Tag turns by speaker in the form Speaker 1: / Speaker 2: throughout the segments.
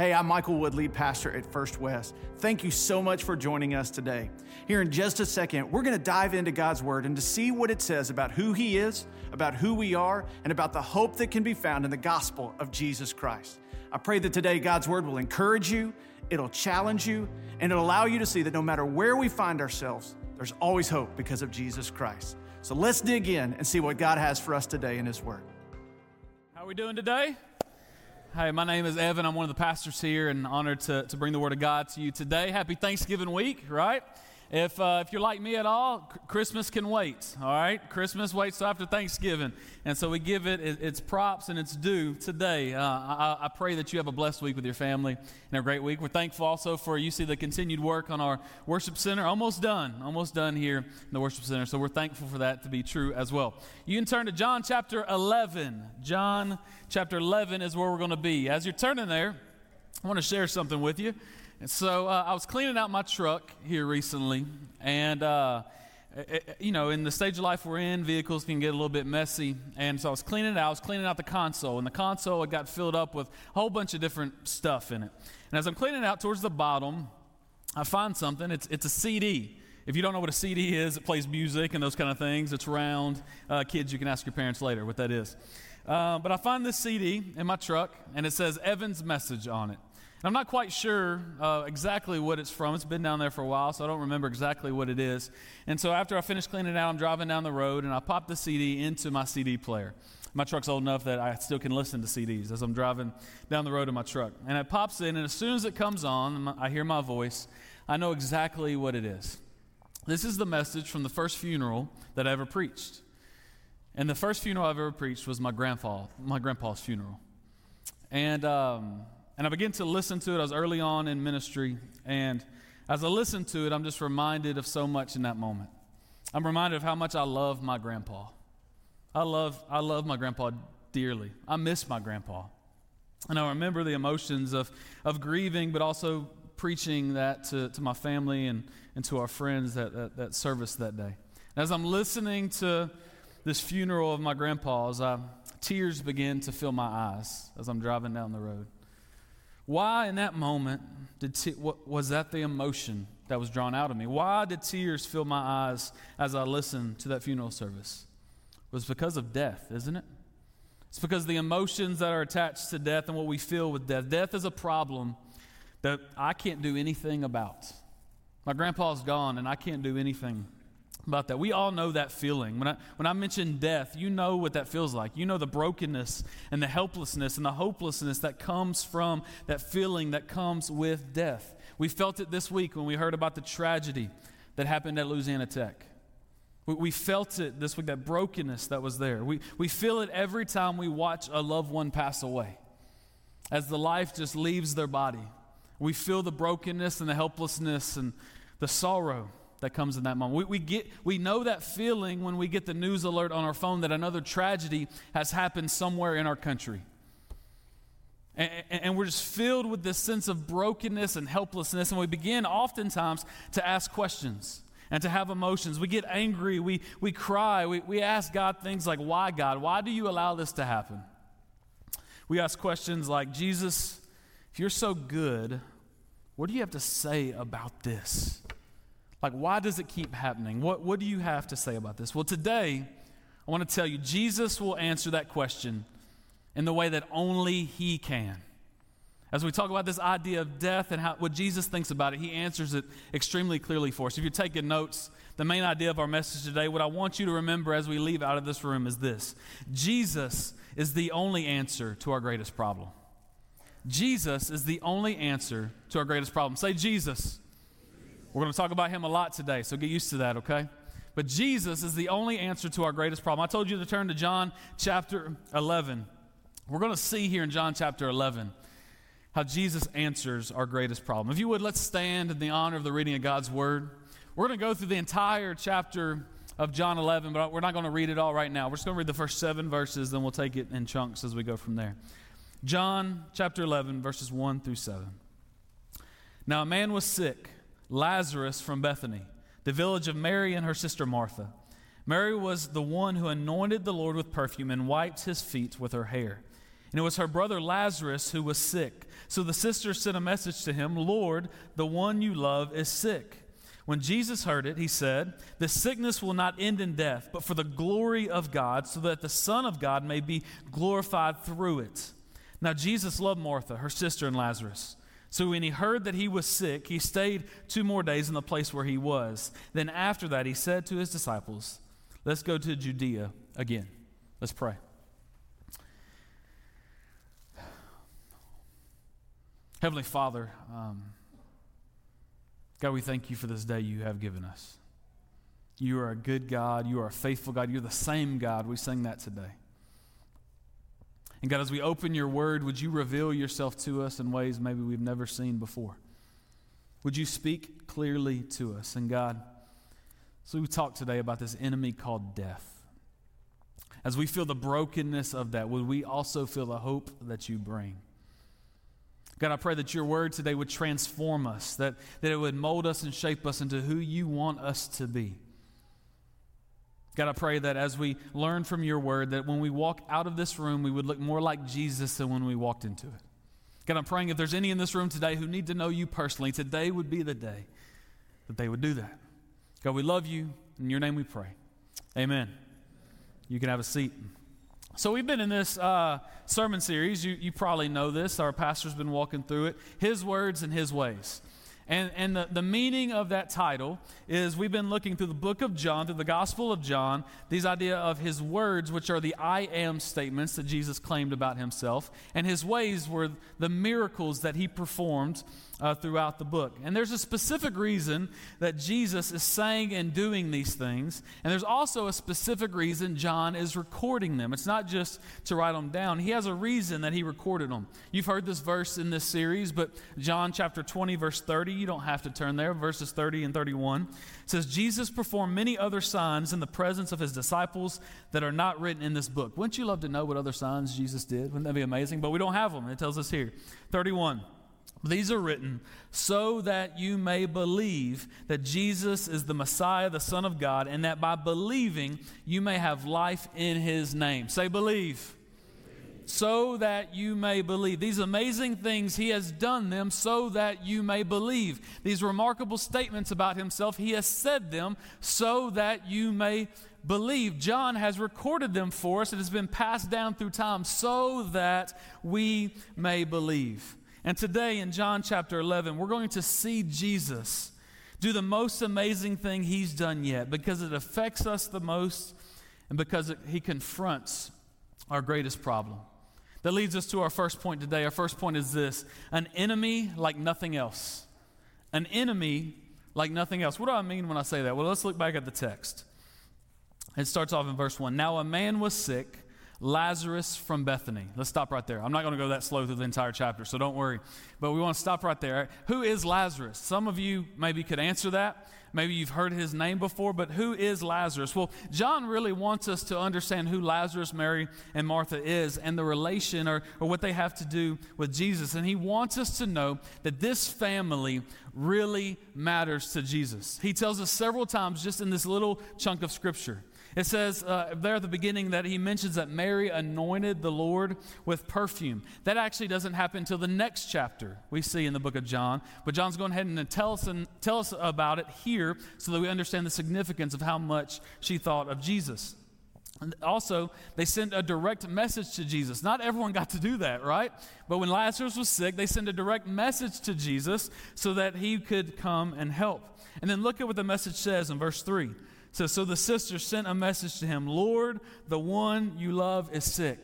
Speaker 1: Hey, I'm Michael Wood, lead pastor at First West. Thank you so much for joining us today. Here in just a second, we're going to dive into God's Word and to see what it says about who He is, about who we are, and about the hope that can be found in the gospel of Jesus Christ. I pray that today God's Word will encourage you, it'll challenge you, and it'll allow you to see that no matter where we find ourselves, there's always hope because of Jesus Christ. So let's dig in and see what God has for us today in His Word.
Speaker 2: How are we doing today? Hey, my name is Evan. I'm one of the pastors here and honored to, to bring the Word of God to you today. Happy Thanksgiving week, right? If, uh, if you're like me at all, Christmas can wait, all right? Christmas waits till after Thanksgiving. And so we give it, it its props and its due today. Uh, I, I, pray that you have a blessed week with your family and a great week. We're thankful also for you see the continued work on our worship center. Almost done, almost done here in the worship center. So we're thankful for that to be true as well. You can turn to John chapter 11. John chapter 11 is where we're going to be. As you're turning there, I want to share something with you. And so uh, I was cleaning out my truck here recently, and uh, it, you know, in the stage of life we're in, vehicles can get a little bit messy. And so I was cleaning it out. I was cleaning out the console, and the console had got filled up with a whole bunch of different stuff in it. And as I'm cleaning it out towards the bottom, I find something. It's it's a CD. If you don't know what a CD is, it plays music and those kind of things. It's round. Uh, kids, you can ask your parents later what that is. Uh, but I find this CD in my truck, and it says Evan's message on it. I'm not quite sure uh, exactly what it's from. It's been down there for a while, so I don't remember exactly what it is. And so after I finish cleaning it out, I'm driving down the road and I pop the CD into my CD player. My truck's old enough that I still can listen to CDs as I'm driving down the road in my truck. And it pops in, and as soon as it comes on, I hear my voice. I know exactly what it is. This is the message from the first funeral that I ever preached. And the first funeral I've ever preached was my grandpa, my grandpa's funeral. And um, and I began to listen to it. I was early on in ministry. And as I listened to it, I'm just reminded of so much in that moment. I'm reminded of how much I love my grandpa. I love, I love my grandpa dearly. I miss my grandpa. And I remember the emotions of, of grieving, but also preaching that to, to my family and, and to our friends that, that, that service that day. As I'm listening to this funeral of my grandpa's, I, tears begin to fill my eyes as I'm driving down the road. Why, in that moment, did te- was that the emotion that was drawn out of me? Why did tears fill my eyes as I listened to that funeral service? It was because of death, isn't it? It's because the emotions that are attached to death and what we feel with death. Death is a problem that I can't do anything about. My grandpa's gone, and I can't do anything about that. We all know that feeling. When I, when I mention death, you know what that feels like. You know the brokenness and the helplessness and the hopelessness that comes from that feeling that comes with death. We felt it this week when we heard about the tragedy that happened at Louisiana Tech. We, we felt it this week, that brokenness that was there. We, we feel it every time we watch a loved one pass away. As the life just leaves their body, we feel the brokenness and the helplessness and the sorrow that comes in that moment. We, we, get, we know that feeling when we get the news alert on our phone that another tragedy has happened somewhere in our country. And, and, we're just filled with this sense of brokenness and helplessness, and we begin oftentimes to ask questions and to have emotions. We get angry, we, we cry, we, we ask God things like, Why, God? Why do you allow this to happen? We ask questions like, Jesus, if you're so good, what do you have to say about this? Like, why does it keep happening? What, what do you have to say about this? Well, today, I want to tell you, Jesus will answer that question in the way that only He can. As we talk about this idea of death and how, what Jesus thinks about it, He answers it extremely clearly for us. If you're taking notes, the main idea of our message today, what I want you to remember as we leave out of this room is this Jesus is the only answer to our greatest problem. Jesus is the only answer to our greatest problem. Say, Jesus. We're going to talk about him a lot today, so get used to that, okay? But Jesus is the only answer to our greatest problem. I told you to turn to John chapter 11. We're going to see here in John chapter 11 how Jesus answers our greatest problem. If you would, let's stand in the honor of the reading of God's word. We're going to go through the entire chapter of John 11, but we're not going to read it all right now. We're just going to read the first seven verses, then we'll take it in chunks as we go from there. John chapter 11, verses 1 through 7. Now, a man was sick Lazarus from Bethany, the village of Mary and her sister Martha. Mary was the one who anointed the Lord with perfume and wiped his feet with her hair. And it was her brother Lazarus who was sick. So the sister sent a message to him Lord, the one you love is sick. When Jesus heard it, he said, The sickness will not end in death, but for the glory of God, so that the Son of God may be glorified through it. Now, Jesus loved Martha, her sister, and Lazarus. So when he heard that he was sick, he stayed two more days in the place where he was. Then after that, he said to his disciples, Let's go to Judea again. Let's pray. Heavenly Father, um, God, we thank you for this day you have given us. You are a good God. You are a faithful God. You're the same God. We sing that today. And God, as we open your word, would you reveal yourself to us in ways maybe we've never seen before? Would you speak clearly to us? And God, so we talk today about this enemy called death. As we feel the brokenness of that, would we also feel the hope that you bring? God, I pray that your word today would transform us, that, that it would mold us and shape us into who you want us to be. God, I pray that as we learn from your word, that when we walk out of this room, we would look more like Jesus than when we walked into it. God, I'm praying if there's any in this room today who need to know you personally, today would be the day that they would do that. God, we love you. In your name we pray. Amen. You can have a seat. So, we've been in this uh, sermon series. You, you probably know this. Our pastor's been walking through it His words and His ways. And, and the, the meaning of that title is we've been looking through the book of John, through the Gospel of John, these idea of his words, which are the I am statements that Jesus claimed about himself, and his ways were the miracles that he performed uh, throughout the book. And there's a specific reason that Jesus is saying and doing these things, and there's also a specific reason John is recording them. It's not just to write them down, he has a reason that he recorded them. You've heard this verse in this series, but John chapter 20, verse 30, you don't have to turn there, verses 30 and 31 says, Jesus performed many other signs in the presence of his disciples that are not written in this book. Wouldn't you love to know what other signs Jesus did? Wouldn't that be amazing? But we don't have them. It tells us here. 31. These are written so that you may believe that Jesus is the Messiah, the Son of God, and that by believing you may have life in his name. Say, believe. So that you may believe. These amazing things, he has done them so that you may believe. These remarkable statements about himself, he has said them so that you may believe. John has recorded them for us. It has been passed down through time so that we may believe. And today in John chapter 11, we're going to see Jesus do the most amazing thing he's done yet because it affects us the most and because it, he confronts our greatest problem. That leads us to our first point today. Our first point is this an enemy like nothing else. An enemy like nothing else. What do I mean when I say that? Well, let's look back at the text. It starts off in verse 1. Now a man was sick Lazarus from Bethany. Let's stop right there. I'm not going to go that slow through the entire chapter, so don't worry. But we want to stop right there. Who is Lazarus? Some of you maybe could answer that. Maybe you've heard his name before, but who is Lazarus? Well, John really wants us to understand who Lazarus, Mary, and Martha is and the relation or, or what they have to do with Jesus. And he wants us to know that this family really matters to Jesus. He tells us several times just in this little chunk of scripture. It says uh, there at the beginning that he mentions that Mary anointed the Lord with perfume. That actually doesn't happen until the next chapter we see in the book of John. But John's going ahead and tell us, and tell us about it here so that we understand the significance of how much she thought of Jesus. And also, they sent a direct message to Jesus. Not everyone got to do that, right? But when Lazarus was sick, they sent a direct message to Jesus so that he could come and help. And then look at what the message says in verse 3. So, so the sister sent a message to him Lord, the one you love is sick.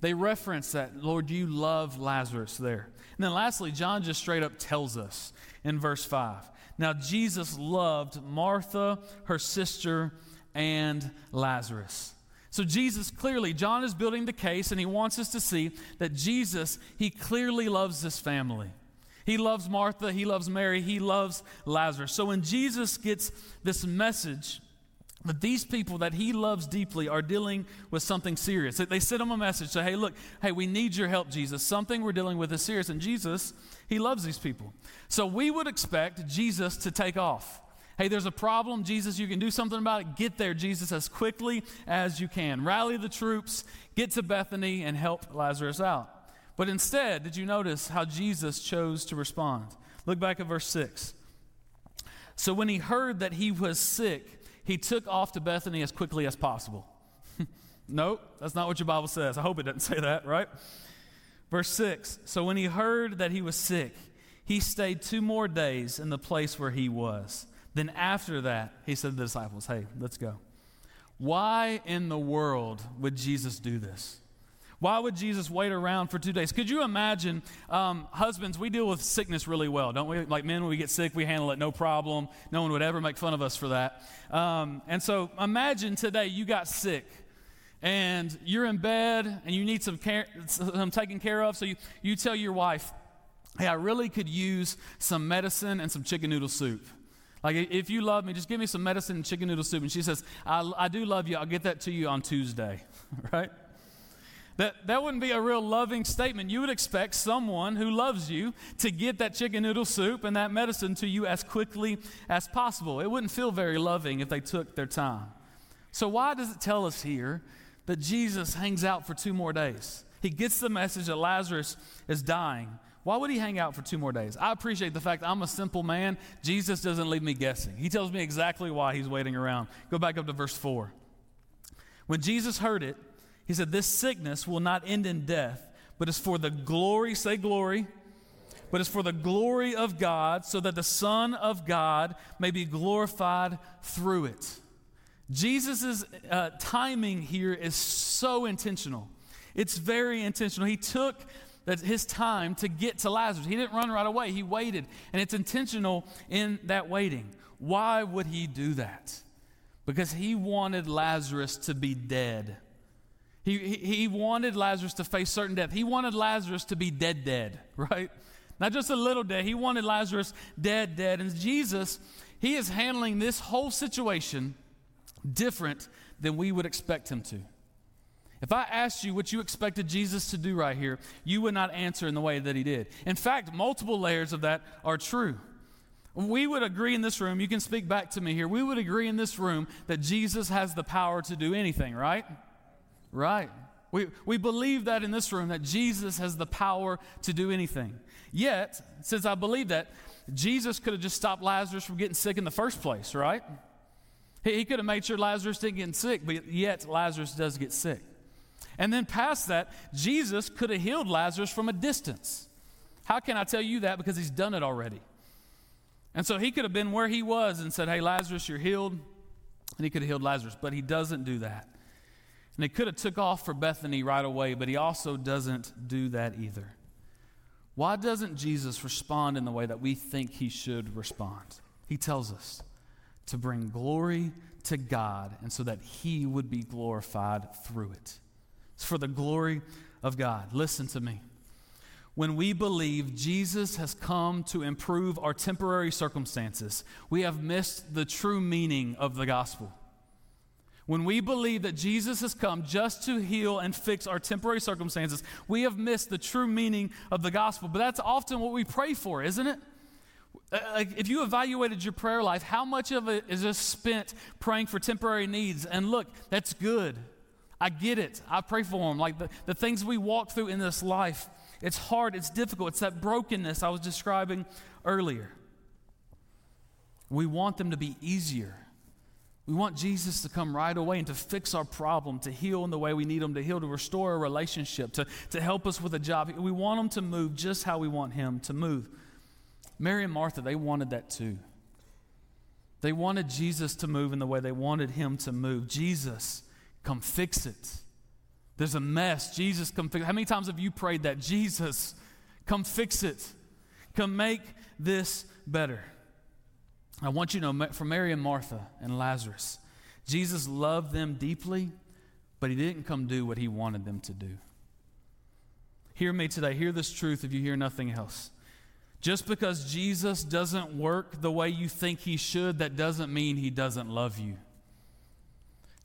Speaker 2: They reference that, Lord, you love Lazarus there. And then lastly, John just straight up tells us in verse 5. Now, Jesus loved Martha, her sister, and Lazarus. So, Jesus clearly, John is building the case, and he wants us to see that Jesus, he clearly loves this family. He loves Martha, he loves Mary, he loves Lazarus. So, when Jesus gets this message, that these people that he loves deeply are dealing with something serious. They send him a message, say, hey, look, hey, we need your help, Jesus. Something we're dealing with is serious. And Jesus, he loves these people. So we would expect Jesus to take off. Hey, there's a problem. Jesus, you can do something about it. Get there, Jesus, as quickly as you can. Rally the troops, get to Bethany, and help Lazarus out. But instead, did you notice how Jesus chose to respond? Look back at verse 6. So when he heard that he was sick, he took off to Bethany as quickly as possible. nope, that's not what your Bible says. I hope it doesn't say that, right? Verse 6 So when he heard that he was sick, he stayed two more days in the place where he was. Then after that, he said to the disciples, Hey, let's go. Why in the world would Jesus do this? Why would Jesus wait around for two days? Could you imagine, um, husbands, we deal with sickness really well, don't we? Like men, when we get sick, we handle it no problem. No one would ever make fun of us for that. Um, and so imagine today you got sick and you're in bed and you need some, care, some taken care of. So you, you tell your wife, hey, I really could use some medicine and some chicken noodle soup. Like, if you love me, just give me some medicine and chicken noodle soup. And she says, I, I do love you. I'll get that to you on Tuesday, right? That, that wouldn't be a real loving statement. You would expect someone who loves you to get that chicken noodle soup and that medicine to you as quickly as possible. It wouldn't feel very loving if they took their time. So, why does it tell us here that Jesus hangs out for two more days? He gets the message that Lazarus is dying. Why would he hang out for two more days? I appreciate the fact I'm a simple man. Jesus doesn't leave me guessing. He tells me exactly why he's waiting around. Go back up to verse 4. When Jesus heard it, he said, This sickness will not end in death, but is for the glory, say glory, but is for the glory of God, so that the Son of God may be glorified through it. Jesus' uh, timing here is so intentional. It's very intentional. He took his time to get to Lazarus. He didn't run right away, he waited. And it's intentional in that waiting. Why would he do that? Because he wanted Lazarus to be dead. He, he, wanted Lazarus to face certain death. He wanted Lazarus to be dead, dead, right? Not just a little dead. He wanted Lazarus dead, dead. And Jesus, he is handling this whole situation different than we would expect him to. If I asked you what you expected Jesus to do right here, you would not answer in the way that he did. In fact, multiple layers of that are true. We would agree in this room, you can speak back to me here, we would agree in this room that Jesus has the power to do anything, right? Right. We, we believe that in this room, that Jesus has the power to do anything. Yet, since I believe that, Jesus could have just stopped Lazarus from getting sick in the first place, right? He, he could have made sure Lazarus didn't get sick, but yet Lazarus does get sick. And then past that, Jesus could have healed Lazarus from a distance. How can I tell you that? Because he's done it already. And so he could have been where he was and said, Hey, Lazarus, you're healed. And he could have healed Lazarus, but he doesn't do that. And he could have took off for Bethany right away, but he also doesn't do that either. Why doesn't Jesus respond in the way that we think he should respond? He tells us to bring glory to God and so that he would be glorified through it. It's for the glory of God. Listen to me. When we believe Jesus has come to improve our temporary circumstances, we have missed the true meaning of the gospel. When we believe that Jesus has come just to heal and fix our temporary circumstances, we have missed the true meaning of the gospel. But that's often what we pray for, isn't it? Uh, like if you evaluated your prayer life, how much of it is just spent praying for temporary needs? And look, that's good. I get it. I pray for them. Like the, the things we walk through in this life, it's hard, it's difficult. It's that brokenness I was describing earlier. We want them to be easier. We want Jesus to come right away and to fix our problem, to heal in the way we need Him to heal, to restore a relationship, to, to help us with a job. We want Him to move just how we want Him to move. Mary and Martha, they wanted that too. They wanted Jesus to move in the way they wanted Him to move. Jesus, come fix it. There's a mess. Jesus, come fix it. How many times have you prayed that? Jesus, come fix it. Come make this better. I want you to know for Mary and Martha and Lazarus, Jesus loved them deeply, but he didn't come do what he wanted them to do. Hear me today. Hear this truth if you hear nothing else. Just because Jesus doesn't work the way you think he should, that doesn't mean he doesn't love you.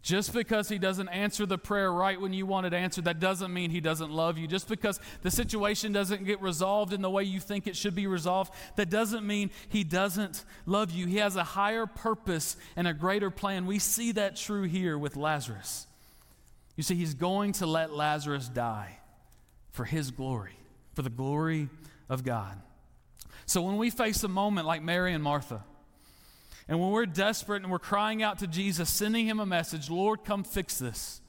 Speaker 2: Just because he doesn't answer the prayer right when you want it answered, that doesn't mean he doesn't love you. Just because the situation doesn't get resolved in the way you think it should be resolved, that doesn't mean he doesn't love you. He has a higher purpose and a greater plan. We see that true here with Lazarus. You see, he's going to let Lazarus die for his glory, for the glory of God. So when we face a moment like Mary and Martha, and when we're desperate and we're crying out to Jesus, sending him a message, Lord, come fix this.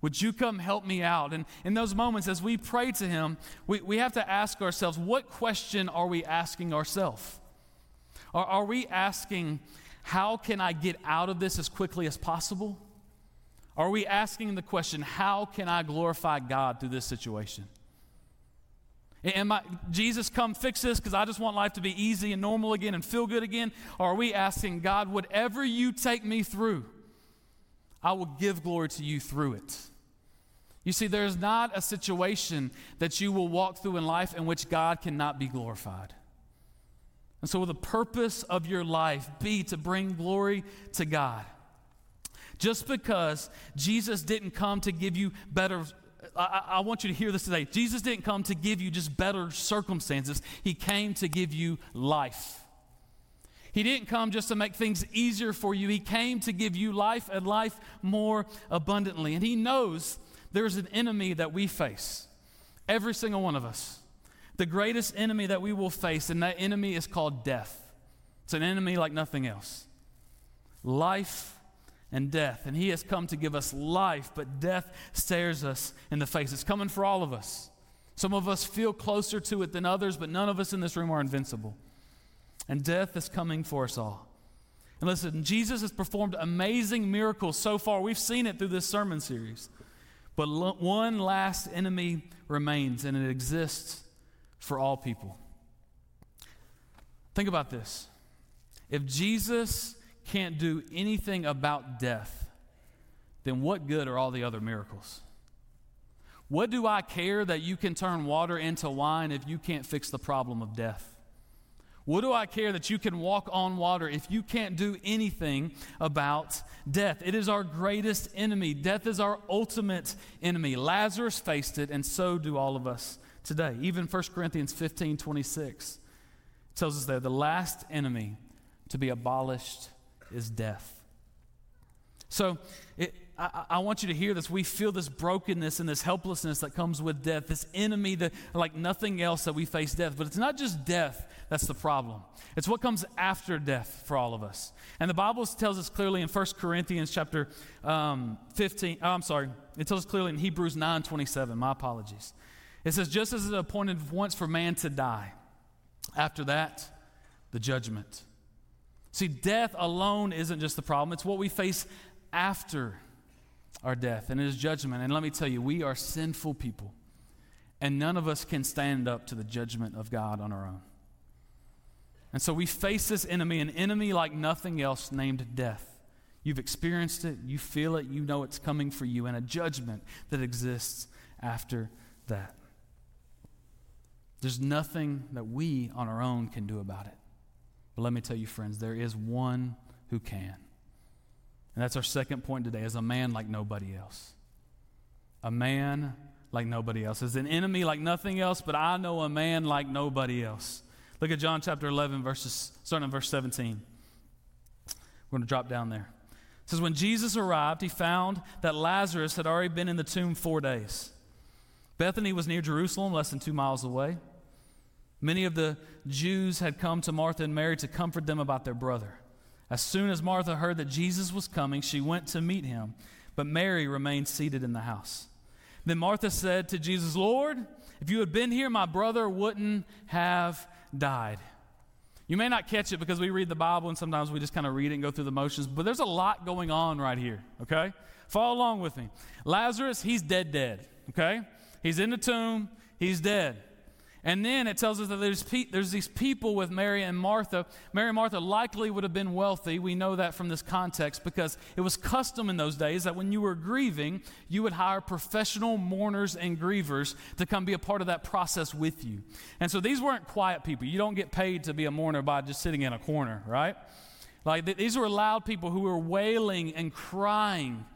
Speaker 2: Would you come help me out? And in those moments, as we pray to him, we, we have to ask ourselves, what question are we asking ourselves? Are, are we asking, how can I get out of this as quickly as possible? Are we asking the question, how can I glorify God through this situation? Am I, Jesus, come fix this because I just want life to be easy and normal again and feel good again? Or are we asking, God, whatever you take me through, I will give glory to you through it? You see, there's not a situation that you will walk through in life in which God cannot be glorified. And so, will the purpose of your life be to bring glory to God? Just because Jesus didn't come to give you better I, I, want you to hear this today. Jesus didn't come to give you just better circumstances, He came to give you life. He didn't come just to make things easier for you, He came to give you life and life more abundantly. And He knows there's an enemy that we face, every single one of us. The greatest enemy that we will face, and that enemy is called death. It's an enemy like nothing else. Life and death. And He has come to give us life, but death stares us in the face. It's coming for all of us. Some of us feel closer to it than others, but none of us in this room are invincible. And death is coming for us all. And listen, Jesus has performed amazing miracles so far. We've seen it through this sermon series. But one last enemy remains, and it exists for all people. Think about this. If Jesus can't do anything about death, then what good are all the other miracles? What do I care that you can turn water into wine if you can't fix the problem of death? What do I care that you can walk on water if you can't do anything about death? It is our greatest enemy. Death is our ultimate enemy. Lazarus faced it, and so do all of us today. Even 1 Corinthians 15 26 tells us there the last enemy to be abolished is death. So it, I, I, want you to hear this. We feel this brokenness and this helplessness that comes with death, this enemy that, like nothing else, that we face death. But it's not just death that's the problem. It's what comes after death for all of us. And the Bible tells us clearly in 1 Corinthians chapter um, 15, oh, I'm sorry, it tells us clearly in Hebrews 9 27, my apologies. It says, just as it appointed once for man to die, after that, the judgment. See, death alone isn't just the problem, it's what we face after our death and his judgment. And let me tell you, we are sinful people, and none of us can stand up to the judgment of God on our own. And so we face this enemy, an enemy like nothing else named death. You've experienced it, you feel it, you know it's coming for you, and a judgment that exists after that. There's nothing that we on our own can do about it. But let me tell you, friends, there is one who can. And that's our second point today is a man like nobody else. A man like nobody else. Is an enemy like nothing else, but I know a man like nobody else. Look at John chapter 11, verses, starting in verse 17. We're going to drop down there. It says, When Jesus arrived, he found that Lazarus had already been in the tomb four days. Bethany was near Jerusalem, less than two miles away. Many of the Jews had come to Martha and Mary to comfort them about their brother. As soon as Martha heard that Jesus was coming, she went to meet him, but Mary remained seated in the house. Then Martha said to Jesus, Lord, if you had been here, my brother wouldn't have died. You may not catch it because we read the Bible and sometimes we just kind of read it and go through the motions, but there's a lot going on right here, okay? Follow along with me. Lazarus, he's dead, dead, okay? He's in the tomb, he's dead. And then it tells us that there's, pe- there's these people with Mary and Martha. Mary and Martha likely would have been wealthy. We know that from this context because it was custom in those days that when you were grieving, you would hire professional mourners and grievers to come be a part of that process with you. And so these weren't quiet people. You don't get paid to be a mourner by just sitting in a corner, right? Like th- these were loud people who were wailing and crying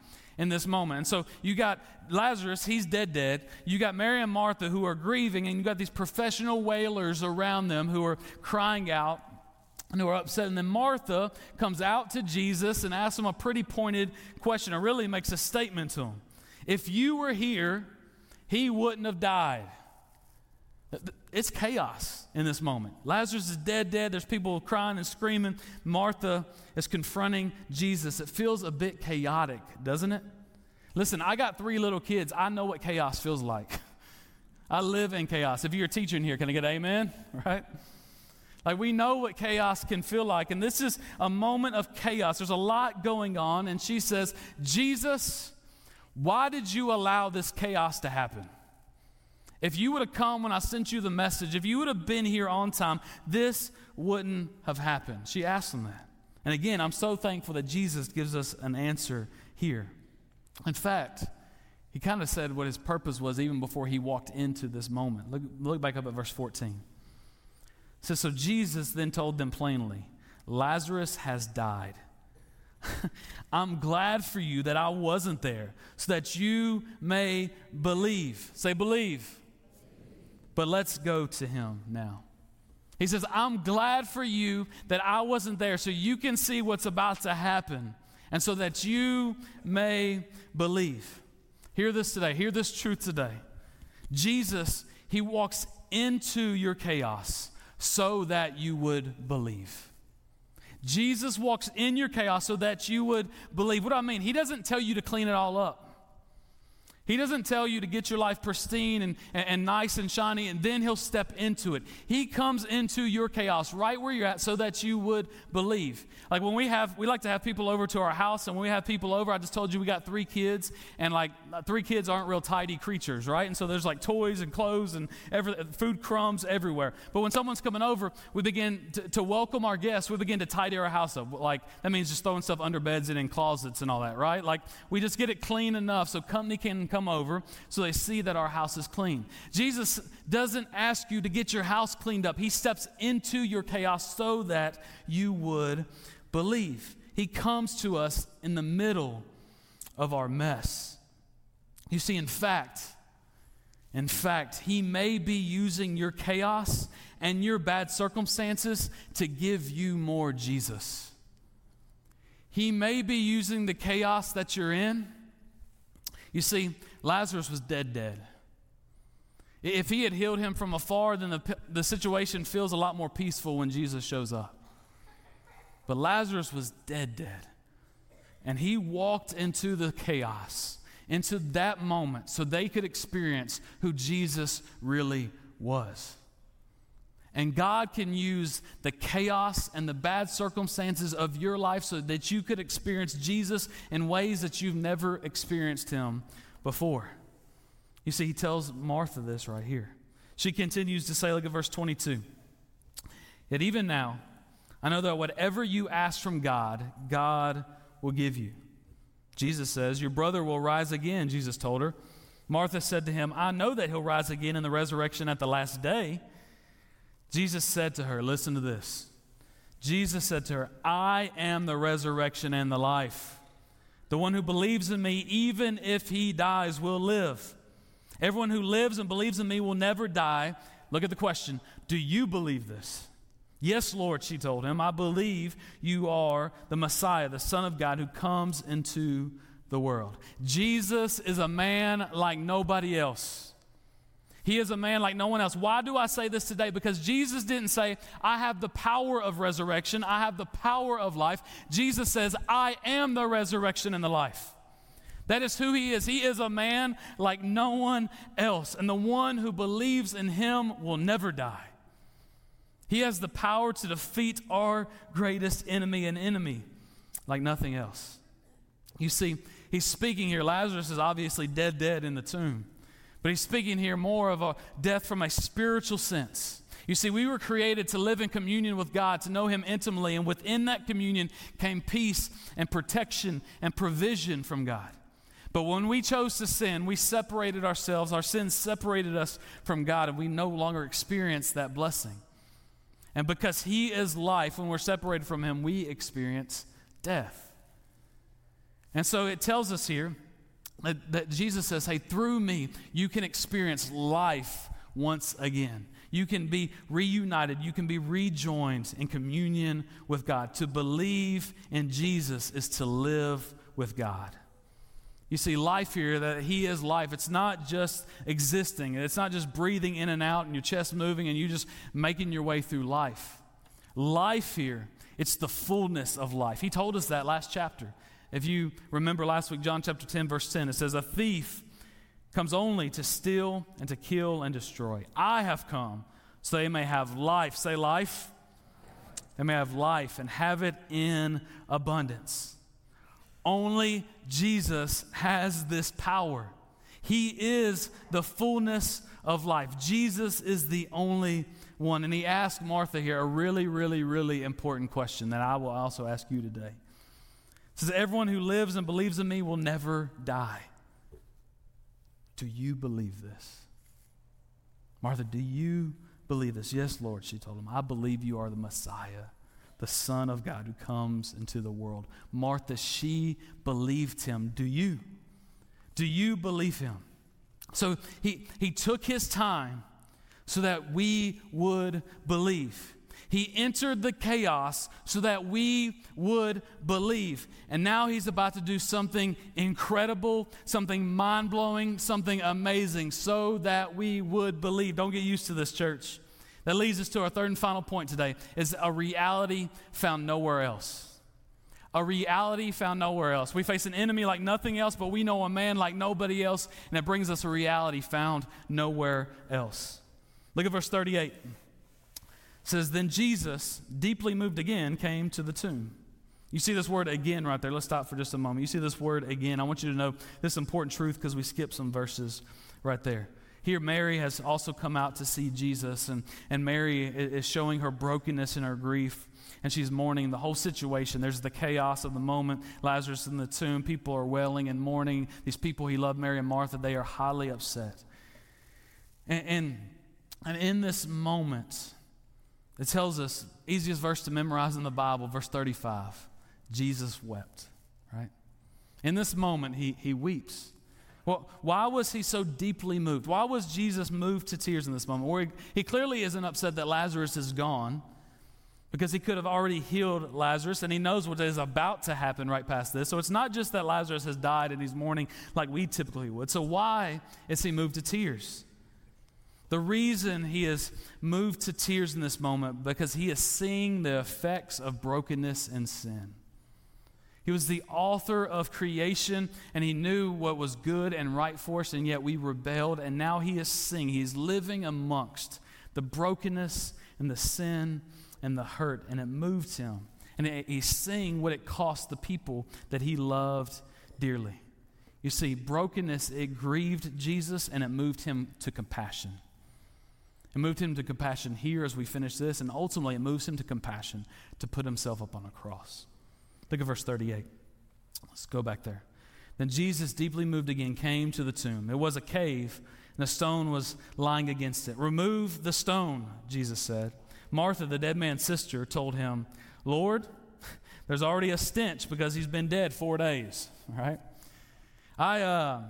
Speaker 2: in this moment. And so you got Lazarus, he's dead, dead. You got Mary and Martha who are grieving, and you got these professional wailers around them who are crying out and who are upset. And then Martha comes out to Jesus and asks him a pretty pointed question, or really makes a statement to him. If you were here, he wouldn't have died. It's chaos in this moment. Lazarus is dead, dead. There's people crying and screaming. Martha is confronting Jesus. It feels a bit chaotic, doesn't it? Listen, I got three little kids. I know what chaos feels like. I live in chaos. If you're a teacher in here, can I get amen? Right? Like we know what chaos can feel like. And this is a moment of chaos. There's a lot going on. And she says, Jesus, why did you allow this chaos to happen? If you would have come when I sent you the message, if you would have been here on time, this wouldn't have happened. She asked them that. And again, I'm so thankful that Jesus gives us an answer here. In fact, he kind of said what his purpose was even before he walked into this moment. Look, look back up at verse 14. It says, So Jesus then told them plainly, Lazarus has died. I'm glad for you that I wasn't there, so that you may believe. Say, believe. But let's go to him now. He says, I'm glad for you that I wasn't there so you can see what's about to happen and so that you may believe. Hear this today. Hear this truth today. Jesus, he walks into your chaos so that you would believe. Jesus walks in your chaos so that you would believe. What do I mean? He doesn't tell you to clean it all up. He doesn't tell you to get your life pristine and, and, and, nice and shiny, and then He'll step into it. He comes into your chaos right where you're at so that you would believe. Like when we have, we like to have people over to our house, and when we have people over, I just told you we got three kids, and like three kids aren't real tidy creatures, right? And so there's like toys and clothes and every, food crumbs everywhere. But when someone's coming over, we begin to, to welcome our guests, we begin to tidy our house up. Like that means just throwing stuff under beds and in closets and all that, right? Like we just get it clean enough so company can come over so they see that our house is clean. Jesus doesn't ask you to get your house cleaned up, He steps into your chaos so that you would believe. He comes to us in the middle of our mess. You see, in fact, in fact, He may be using your chaos and your bad circumstances to give you more Jesus. He may be using the chaos that you're in. You see, Lazarus was dead, dead. If he had healed him from afar, then the, the situation feels a lot more peaceful when Jesus shows up. But Lazarus was dead, dead. And he walked into the chaos, into that moment, so they could experience who Jesus really was. And God can use the chaos and the bad circumstances of your life so that you could experience Jesus in ways that you've never experienced him before. You see, he tells Martha this right here. She continues to say, look at verse 22. Yet even now, I know that whatever you ask from God, God will give you. Jesus says, Your brother will rise again, Jesus told her. Martha said to him, I know that he'll rise again in the resurrection at the last day. Jesus said to her, Listen to this. Jesus said to her, I am the resurrection and the life. The one who believes in me, even if he dies, will live. Everyone who lives and believes in me will never die. Look at the question Do you believe this? Yes, Lord, she told him. I believe you are the Messiah, the Son of God who comes into the world. Jesus is a man like nobody else. He is a man like no one else. Why do I say this today? Because Jesus didn't say, I have the power of resurrection, I have the power of life. Jesus says, I am the resurrection and the life. That is who he is. He is a man like no one else. And the one who believes in him will never die. He has the power to defeat our greatest enemy and enemy like nothing else. You see, he's speaking here. Lazarus is obviously dead, dead in the tomb. But he's speaking here more of a death from a spiritual sense. You see, we were created to live in communion with God, to know Him intimately, and within that communion came peace and protection and provision from God. But when we chose to sin, we separated ourselves. Our sins separated us from God, and we no longer experience that blessing. And because He is life, when we're separated from Him, we experience death. And so it tells us here that, that Jesus says, hey, through me, you can experience life once again. You can be reunited. You can be rejoined in communion with God. To believe in Jesus is to live with God. You see, life here, that He is life. It's not just existing, it's not just breathing in and out and your chest moving and you just making your way through life. Life here, it's the fullness of life. He told us that last chapter. If you remember last week, John chapter 10, verse 10, it says, A thief comes only to steal and to kill and destroy. I have come so they may have life. Say life. They may have life and have it in abundance. Only Jesus has this power. He is the fullness of life. Jesus is the only one. And he asked Martha here a really, really, really important question that I will also ask you today. Says, Everyone who lives and believes in me will never die. Do you believe this? Martha, do you believe this? Yes, Lord, she told him. I believe you are the Messiah the Son of God who comes into the world. Martha, she believed him. Do you? Do you believe him? So he, he took his time so that we would believe. He entered the chaos so that we would believe. And now he's about to do something incredible, something mind blowing, something amazing so that we would believe. Don't get used to this, church. That leads us to our third and final point today is a reality found nowhere else. A reality found nowhere else. We face an enemy like nothing else, but we know a man like nobody else, and it brings us a reality found nowhere else. Look at verse 38. Says, Then Jesus, deeply moved again, came to the tomb. You see this word again right there. Let's stop for just a moment. You see this word again. I want you to know this important truth because we skipped some verses right there. Here, Mary has also come out to see Jesus, and, and Mary is showing her brokenness and her grief, and she's mourning the whole situation. There's the chaos of the moment. Lazarus in the tomb, people are wailing and mourning. These people he loved, Mary and Martha, they are highly upset. And, and, and in this moment, it tells us, easiest verse to memorize in the Bible, verse 35, Jesus wept, right? In this moment, he, he weeps. Well, why was he so deeply moved? Why was Jesus moved to tears in this moment? Well, he, he clearly isn't upset that Lazarus is gone because he could have already healed Lazarus and he knows what is about to happen right past this. So it's not just that Lazarus has died and he's mourning like we typically would. So why is he moved to tears? The reason he is moved to tears in this moment because he is seeing the effects of brokenness and sin. He was the author of creation, and he knew what was good and right for us, and yet we rebelled, and now he is seeing. He's living amongst the brokenness and the sin and the hurt, and it moved him. And he's seeing what it cost the people that he loved dearly. You see, brokenness, it grieved Jesus, and it moved him to compassion. It moved him to compassion here as we finish this, and ultimately it moves him to compassion to put himself up on a cross. Look at verse 38. Let's go back there. Then Jesus, deeply moved again, came to the tomb. It was a cave, and a stone was lying against it. Remove the stone, Jesus said. Martha, the dead man's sister, told him, Lord, there's already a stench because he's been dead four days. right? I, uh,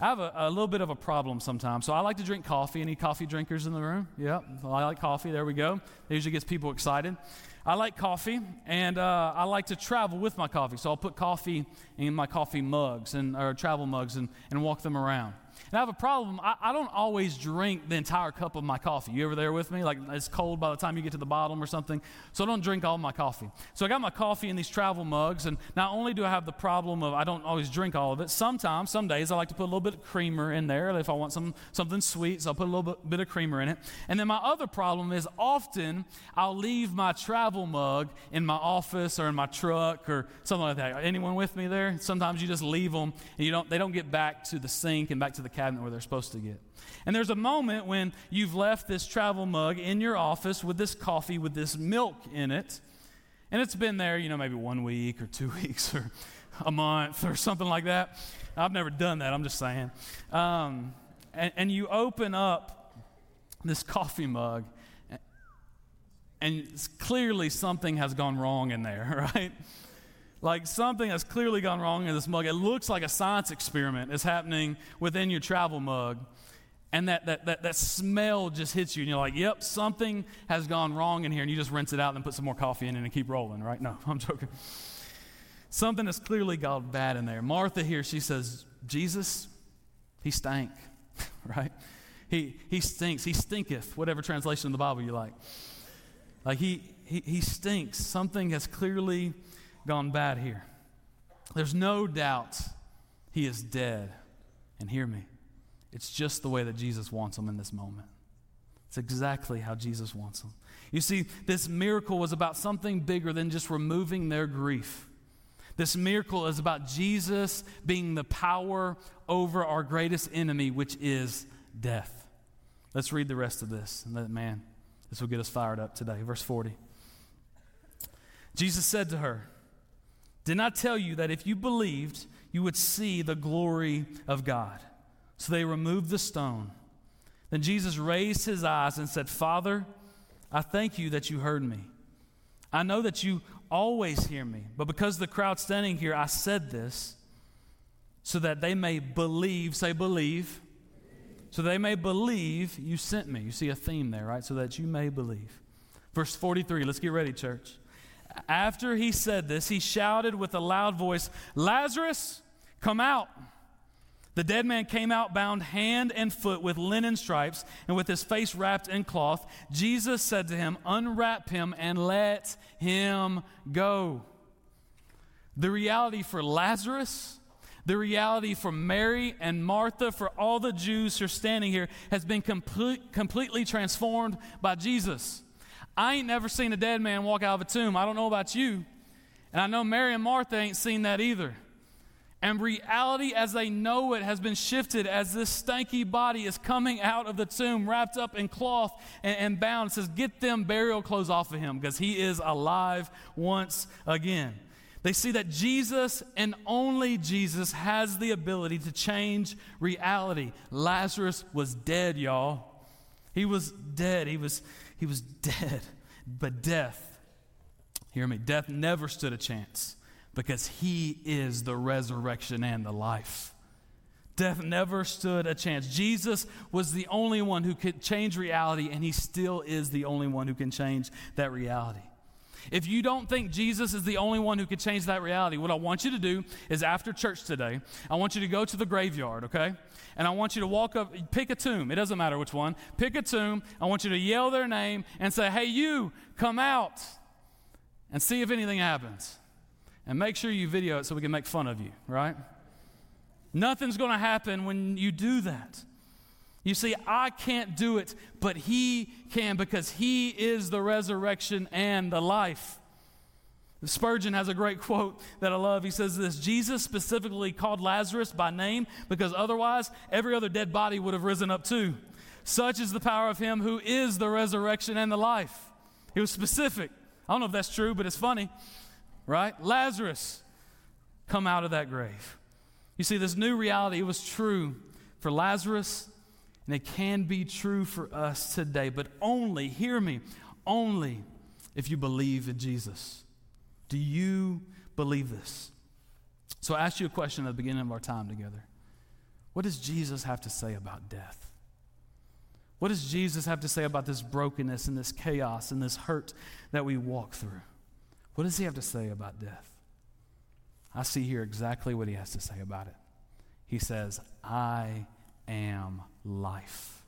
Speaker 2: I have a, a, little bit of a problem sometimes. So I like to drink coffee. Any coffee drinkers in the room? Yeah, I like coffee. There we go. It usually gets people excited. I like coffee, and uh, I like to travel with my coffee. So I'll put coffee in my coffee mugs and or travel mugs and, and walk them around. And I have a problem. I, I, don't always drink the entire cup of my coffee. You ever there with me? Like it's cold by the time you get to the bottom or something. So I don't drink all my coffee. So I got my coffee in these travel mugs, and not only do I have the problem of I don't always drink all of it. Sometimes, some days, I like to put a little bit of creamer in there if I want some something sweet. So I'll put a little bit, bit of creamer in it. And then my other problem is often I'll leave my travel mug in my office or in my truck or something like that. Anyone with me there? Sometimes you just leave them and you don't. They don't get back to the sink and back to the cabinet where they're supposed to get. And there's a moment when you've left this travel mug in your office with this coffee with this milk in it, and it's been there, you know, maybe one week or two weeks or a month or something like that. I've never done that, I'm just saying. Um, and, and you open up this coffee mug, and clearly something has gone wrong in there, right? Like something has clearly gone wrong in this mug. It looks like a science experiment is happening within your travel mug. And that, that, that, that smell just hits you, and you're like, yep, something has gone wrong in here. And you just rinse it out and put some more coffee in it and keep rolling, right? No, I'm joking. Something has clearly gone bad in there. Martha here, she says, Jesus, he stank, right? He, he stinks. He stinketh, whatever translation of the Bible you like. Like he, he, he stinks. Something has clearly gone bad here. There's no doubt he is dead. And hear me, it's just the way that Jesus wants him in this moment. It's exactly how Jesus wants him. You see, this miracle was about something bigger than just removing their grief. This miracle is about Jesus being the power over our greatest enemy, which is death. Let's read the rest of this. And man, this will get us fired up today. Verse 40. Jesus said to her, Did not tell you that if you believed, you would see the glory of God? So they removed the stone. Then Jesus raised his eyes and said, Father, I thank you that you heard me. I know that you always hear me, but because the crowd standing here, I said this so that they may believe, say, believe, so they may believe you sent me. You see a theme there, right? So that you may believe. Verse 43, let's get ready, church. After he said this, he shouted with a loud voice, Lazarus, come out. The dead man came out bound hand and foot with linen stripes and with his face wrapped in cloth. Jesus said to him, Unwrap him and let him go. The reality for Lazarus, the reality for Mary and Martha, for all the Jews who are standing here, has been complete, completely transformed by Jesus. I ain't never seen a dead man walk out of a tomb. I don't know about you. And I know Mary and Martha ain't seen that either. And reality as they know it has been shifted as this stanky body is coming out of the tomb, wrapped up in cloth and, and bound. It says, Get them burial clothes off of him because he is alive once again. They see that Jesus and only Jesus has the ability to change reality. Lazarus was dead, y'all. He was dead. He was, he was dead. But death, hear me, death never stood a chance because he is the resurrection and the life. Death never stood a chance. Jesus was the only one who could change reality, and he still is the only one who can change that reality. If you don't think Jesus is the only one who could change that reality, what I want you to do is after church today, I want you to go to the graveyard, okay? And I want you to walk up, pick a tomb. It doesn't matter which one. Pick a tomb. I want you to yell their name and say, hey, you, come out and see if anything happens. And make sure you video it so we can make fun of you, right? Nothing's going to happen when you do that. You see, I can't do it, but He can because He is the resurrection and the life. Spurgeon has a great quote that I love. He says this Jesus specifically called Lazarus by name because otherwise every other dead body would have risen up too. Such is the power of Him who is the resurrection and the life. He was specific. I don't know if that's true, but it's funny right? Lazarus, come out of that grave. You see, this new reality, it was true for Lazarus, and it can be true for us today, but only, hear me, only if you believe in Jesus. Do you believe this? So I asked you a question at the beginning of our time together. What does Jesus have to say about death? What does Jesus have to say about this brokenness and this chaos and this hurt that we walk through? What does he have to say about death? I see here exactly what he has to say about it. He says, I am life.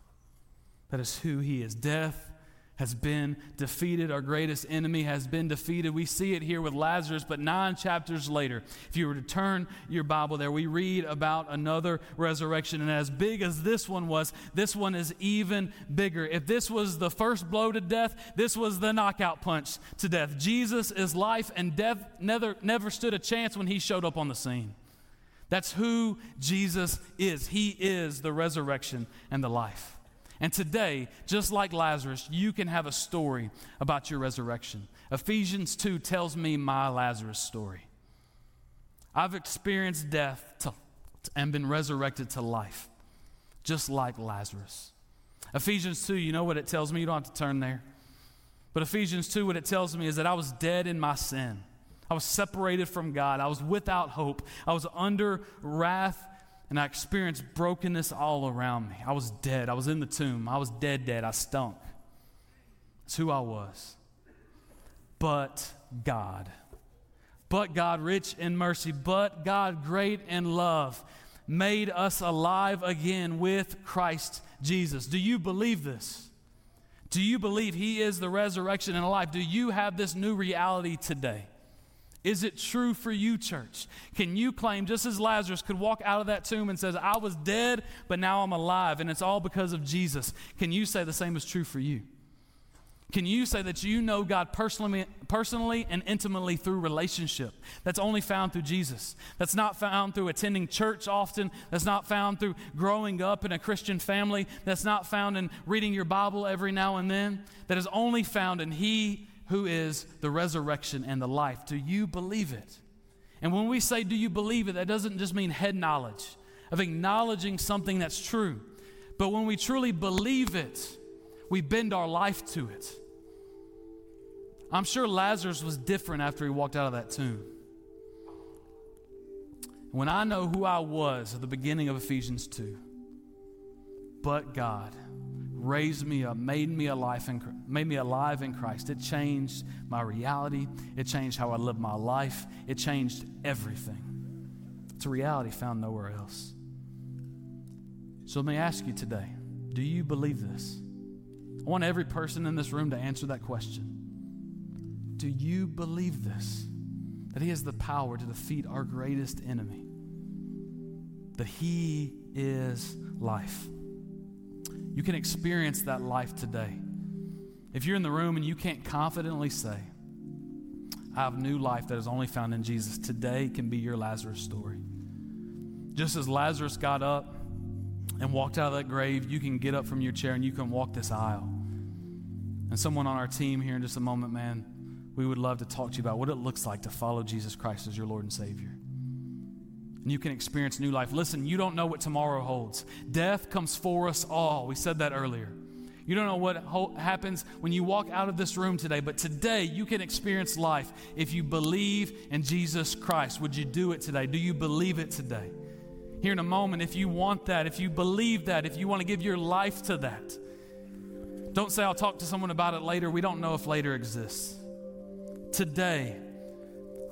Speaker 2: That is who he is. Death has been defeated. Our greatest enemy has been defeated. We see it here with Lazarus, but nine chapters later, if you were to turn your Bible there, we read about another resurrection. And as big as this one was, this one is even bigger. If this was the first blow to death, this was the knockout punch to death. Jesus is life, and death never, never stood a chance when he showed up on the scene. That's who Jesus is. He is the resurrection and the life. And today, just like Lazarus, you can have a story about your resurrection. Ephesians 2 tells me my Lazarus story. I've experienced death to, and been resurrected to life, just like Lazarus. Ephesians 2, you know what it tells me? You don't have to turn there. But Ephesians 2, what it tells me is that I was dead in my sin. I was separated from God. I was without hope. I was under wrath, and I experienced brokenness all around me. I was dead. I was in the tomb. I was dead, dead. I stunk. That's who I was. But God. But God, rich in mercy, but God, great in love, made us alive again with Christ Jesus. Do you believe this? Do you believe He is the resurrection and life? Do you have this new reality today? Is it true for you, church? Can you claim, just as Lazarus could walk out of that tomb and says, I was dead, but now I'm alive, and it's all because of Jesus? Can you say the same is true for you? Can you say that you know God personally, personally and intimately through relationship? That's only found through Jesus. That's not found through attending church often. That's not found through growing up in a Christian family. That's not found in reading your Bible every now and then. That is only found in He who is the resurrection and the life. Do you believe it? And when we say, Do you believe it, that doesn't just mean head knowledge of acknowledging something that's true. But when we truly believe it, we bend our life to it. I'm sure Lazarus was different after he walked out of that tomb. When I know who I was at the beginning of Ephesians 2, but God raised me up, made me alive in, made me alive in Christ. It changed my reality. It changed how I live my life. It changed everything. It's a reality found nowhere else. So let me ask you today do you believe this? I want every person in this room to answer that question. Do you believe this? That He has the power to defeat our greatest enemy? That He is life. You can experience that life today. If you're in the room and you can't confidently say, I have new life that is only found in Jesus, today can be your Lazarus story. Just as Lazarus got up and walked out of that grave, you can get up from your chair and you can walk this aisle and someone on our team here in just a moment, man, we would love to talk to you about what it looks like to follow Jesus Christ as your Lord and Savior. And you can experience new life. Listen, you don't know what tomorrow holds. Death comes for us all. We said that earlier. You don't know what ho- happens when you walk out of this room today, but today you can experience life if you believe in Jesus Christ. Would you do it today? Do you believe it today? Here in a moment, if you want that, if you believe that, if you want to give your life to that, don't say, I'll talk to someone about it later. We don't know if later exists. Today,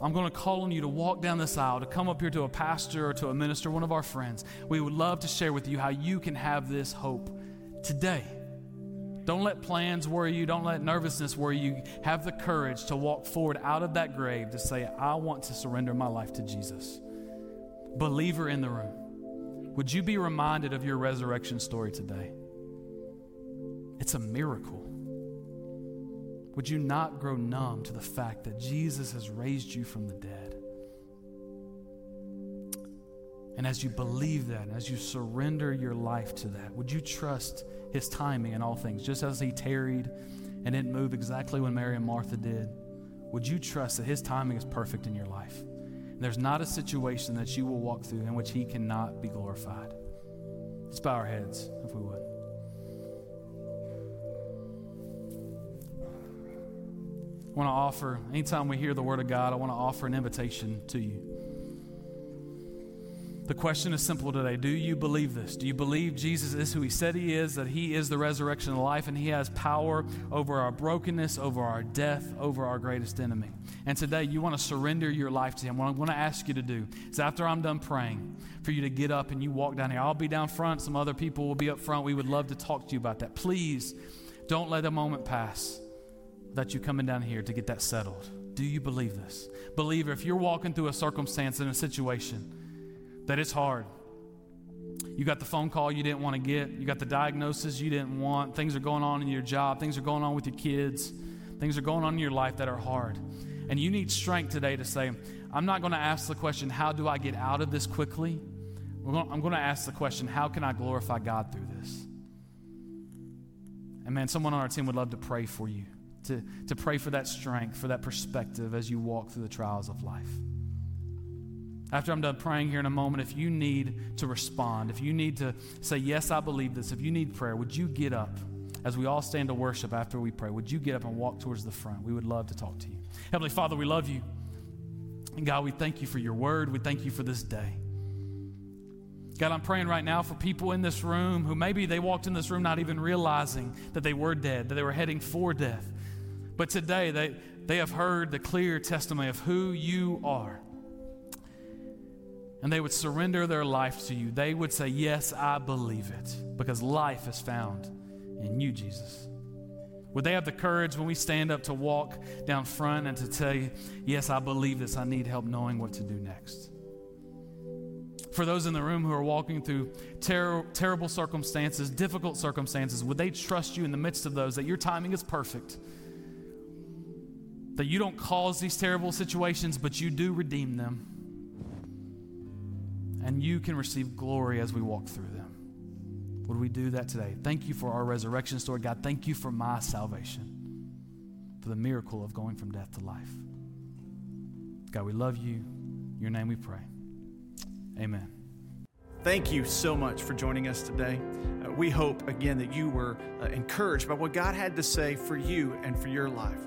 Speaker 2: I'm going to call on you to walk down this aisle, to come up here to a pastor or to a minister, one of our friends. We would love to share with you how you can have this hope today. Don't let plans worry you. Don't let nervousness worry you. Have the courage to walk forward out of that grave to say, I want to surrender my life to Jesus. Believer in the room, would you be reminded of your resurrection story today? It's a miracle. Would you not grow numb to the fact that Jesus has raised you from the dead? And as you believe that, as you surrender your life to that, would you trust his timing in all things? Just as he tarried and didn't move exactly when Mary and Martha did, would you trust that his timing is perfect in your life? And there's not a situation that you will walk through in which he cannot be glorified. Let's bow our heads, if we would. I want to offer, anytime we hear the word of God, I want to offer an invitation to you. The question is simple today. Do you believe this? Do you believe Jesus is who he said he is, that he is the resurrection and life, and he has power over our brokenness, over our death, over our greatest enemy? And today you want to surrender your life to him. What I'm going to ask you to do is after I'm done praying, for you to get up and you walk down here. I'll be down front, some other people will be up front. We would love to talk to you about that. Please don't let a moment pass that you coming down here to get that settled. Do you believe this? Believer, if you're walking through a circumstance in a situation that is hard, you got the phone call you didn't want to get, you got the diagnosis you didn't want, things are going on in your job, things are going on with your kids, things are going on in your life that are hard. And you need strength today to say, I'm not going to ask the question, how do I get out of this quickly? I'm going to ask the question, how can I glorify God through this? And man, someone on our team would love to pray for you to, to pray for that strength, for that perspective as you walk through the trials of life. After I'm done praying here in a moment, if you need to respond, if you need to say, Yes, I believe this, if you need prayer, would you get up as we all stand to worship after we pray? Would you get up and walk towards the front? We would love to talk to you. Heavenly Father, we love you. And God, we thank you for your word. We thank you for this day. God, I'm praying right now for people in this room who maybe they walked in this room not even realizing that they were dead, that they were heading for death. But today they, they have heard the clear testimony of who you are. And they would surrender their life to you. They would say, Yes, I believe it, because life is found in you, Jesus. Would they have the courage when we stand up to walk down front and to tell you, Yes, I believe this. I need help knowing what to do next? For those in the room who are walking through ter- terrible circumstances, difficult circumstances, would they trust you in the midst of those that your timing is perfect? That you don't cause these terrible situations, but you do redeem them. And you can receive glory as we walk through them. Would we do that today? Thank you for our resurrection story, God. Thank you for my salvation, for the miracle of going from death to life. God, we love you. In your name we pray. Amen.
Speaker 1: Thank you so much for joining us today. Uh, we hope, again, that you were uh, encouraged by what God had to say for you and for your life.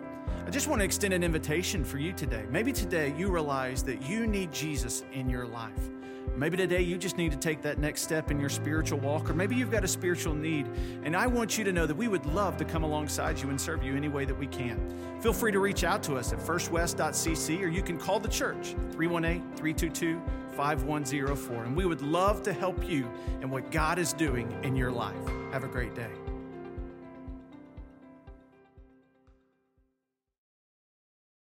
Speaker 1: I just want to extend an invitation for you today. Maybe today you realize that you need Jesus in your life. Maybe today you just need to take that next step in your spiritual walk, or maybe you've got a spiritual need. And I want you to know that we would love to come alongside you and serve you any way that we can. Feel free to reach out to us at firstwest.cc, or you can call the church 318 322 5104. And we would love to help you in what God is doing in your life. Have a great day.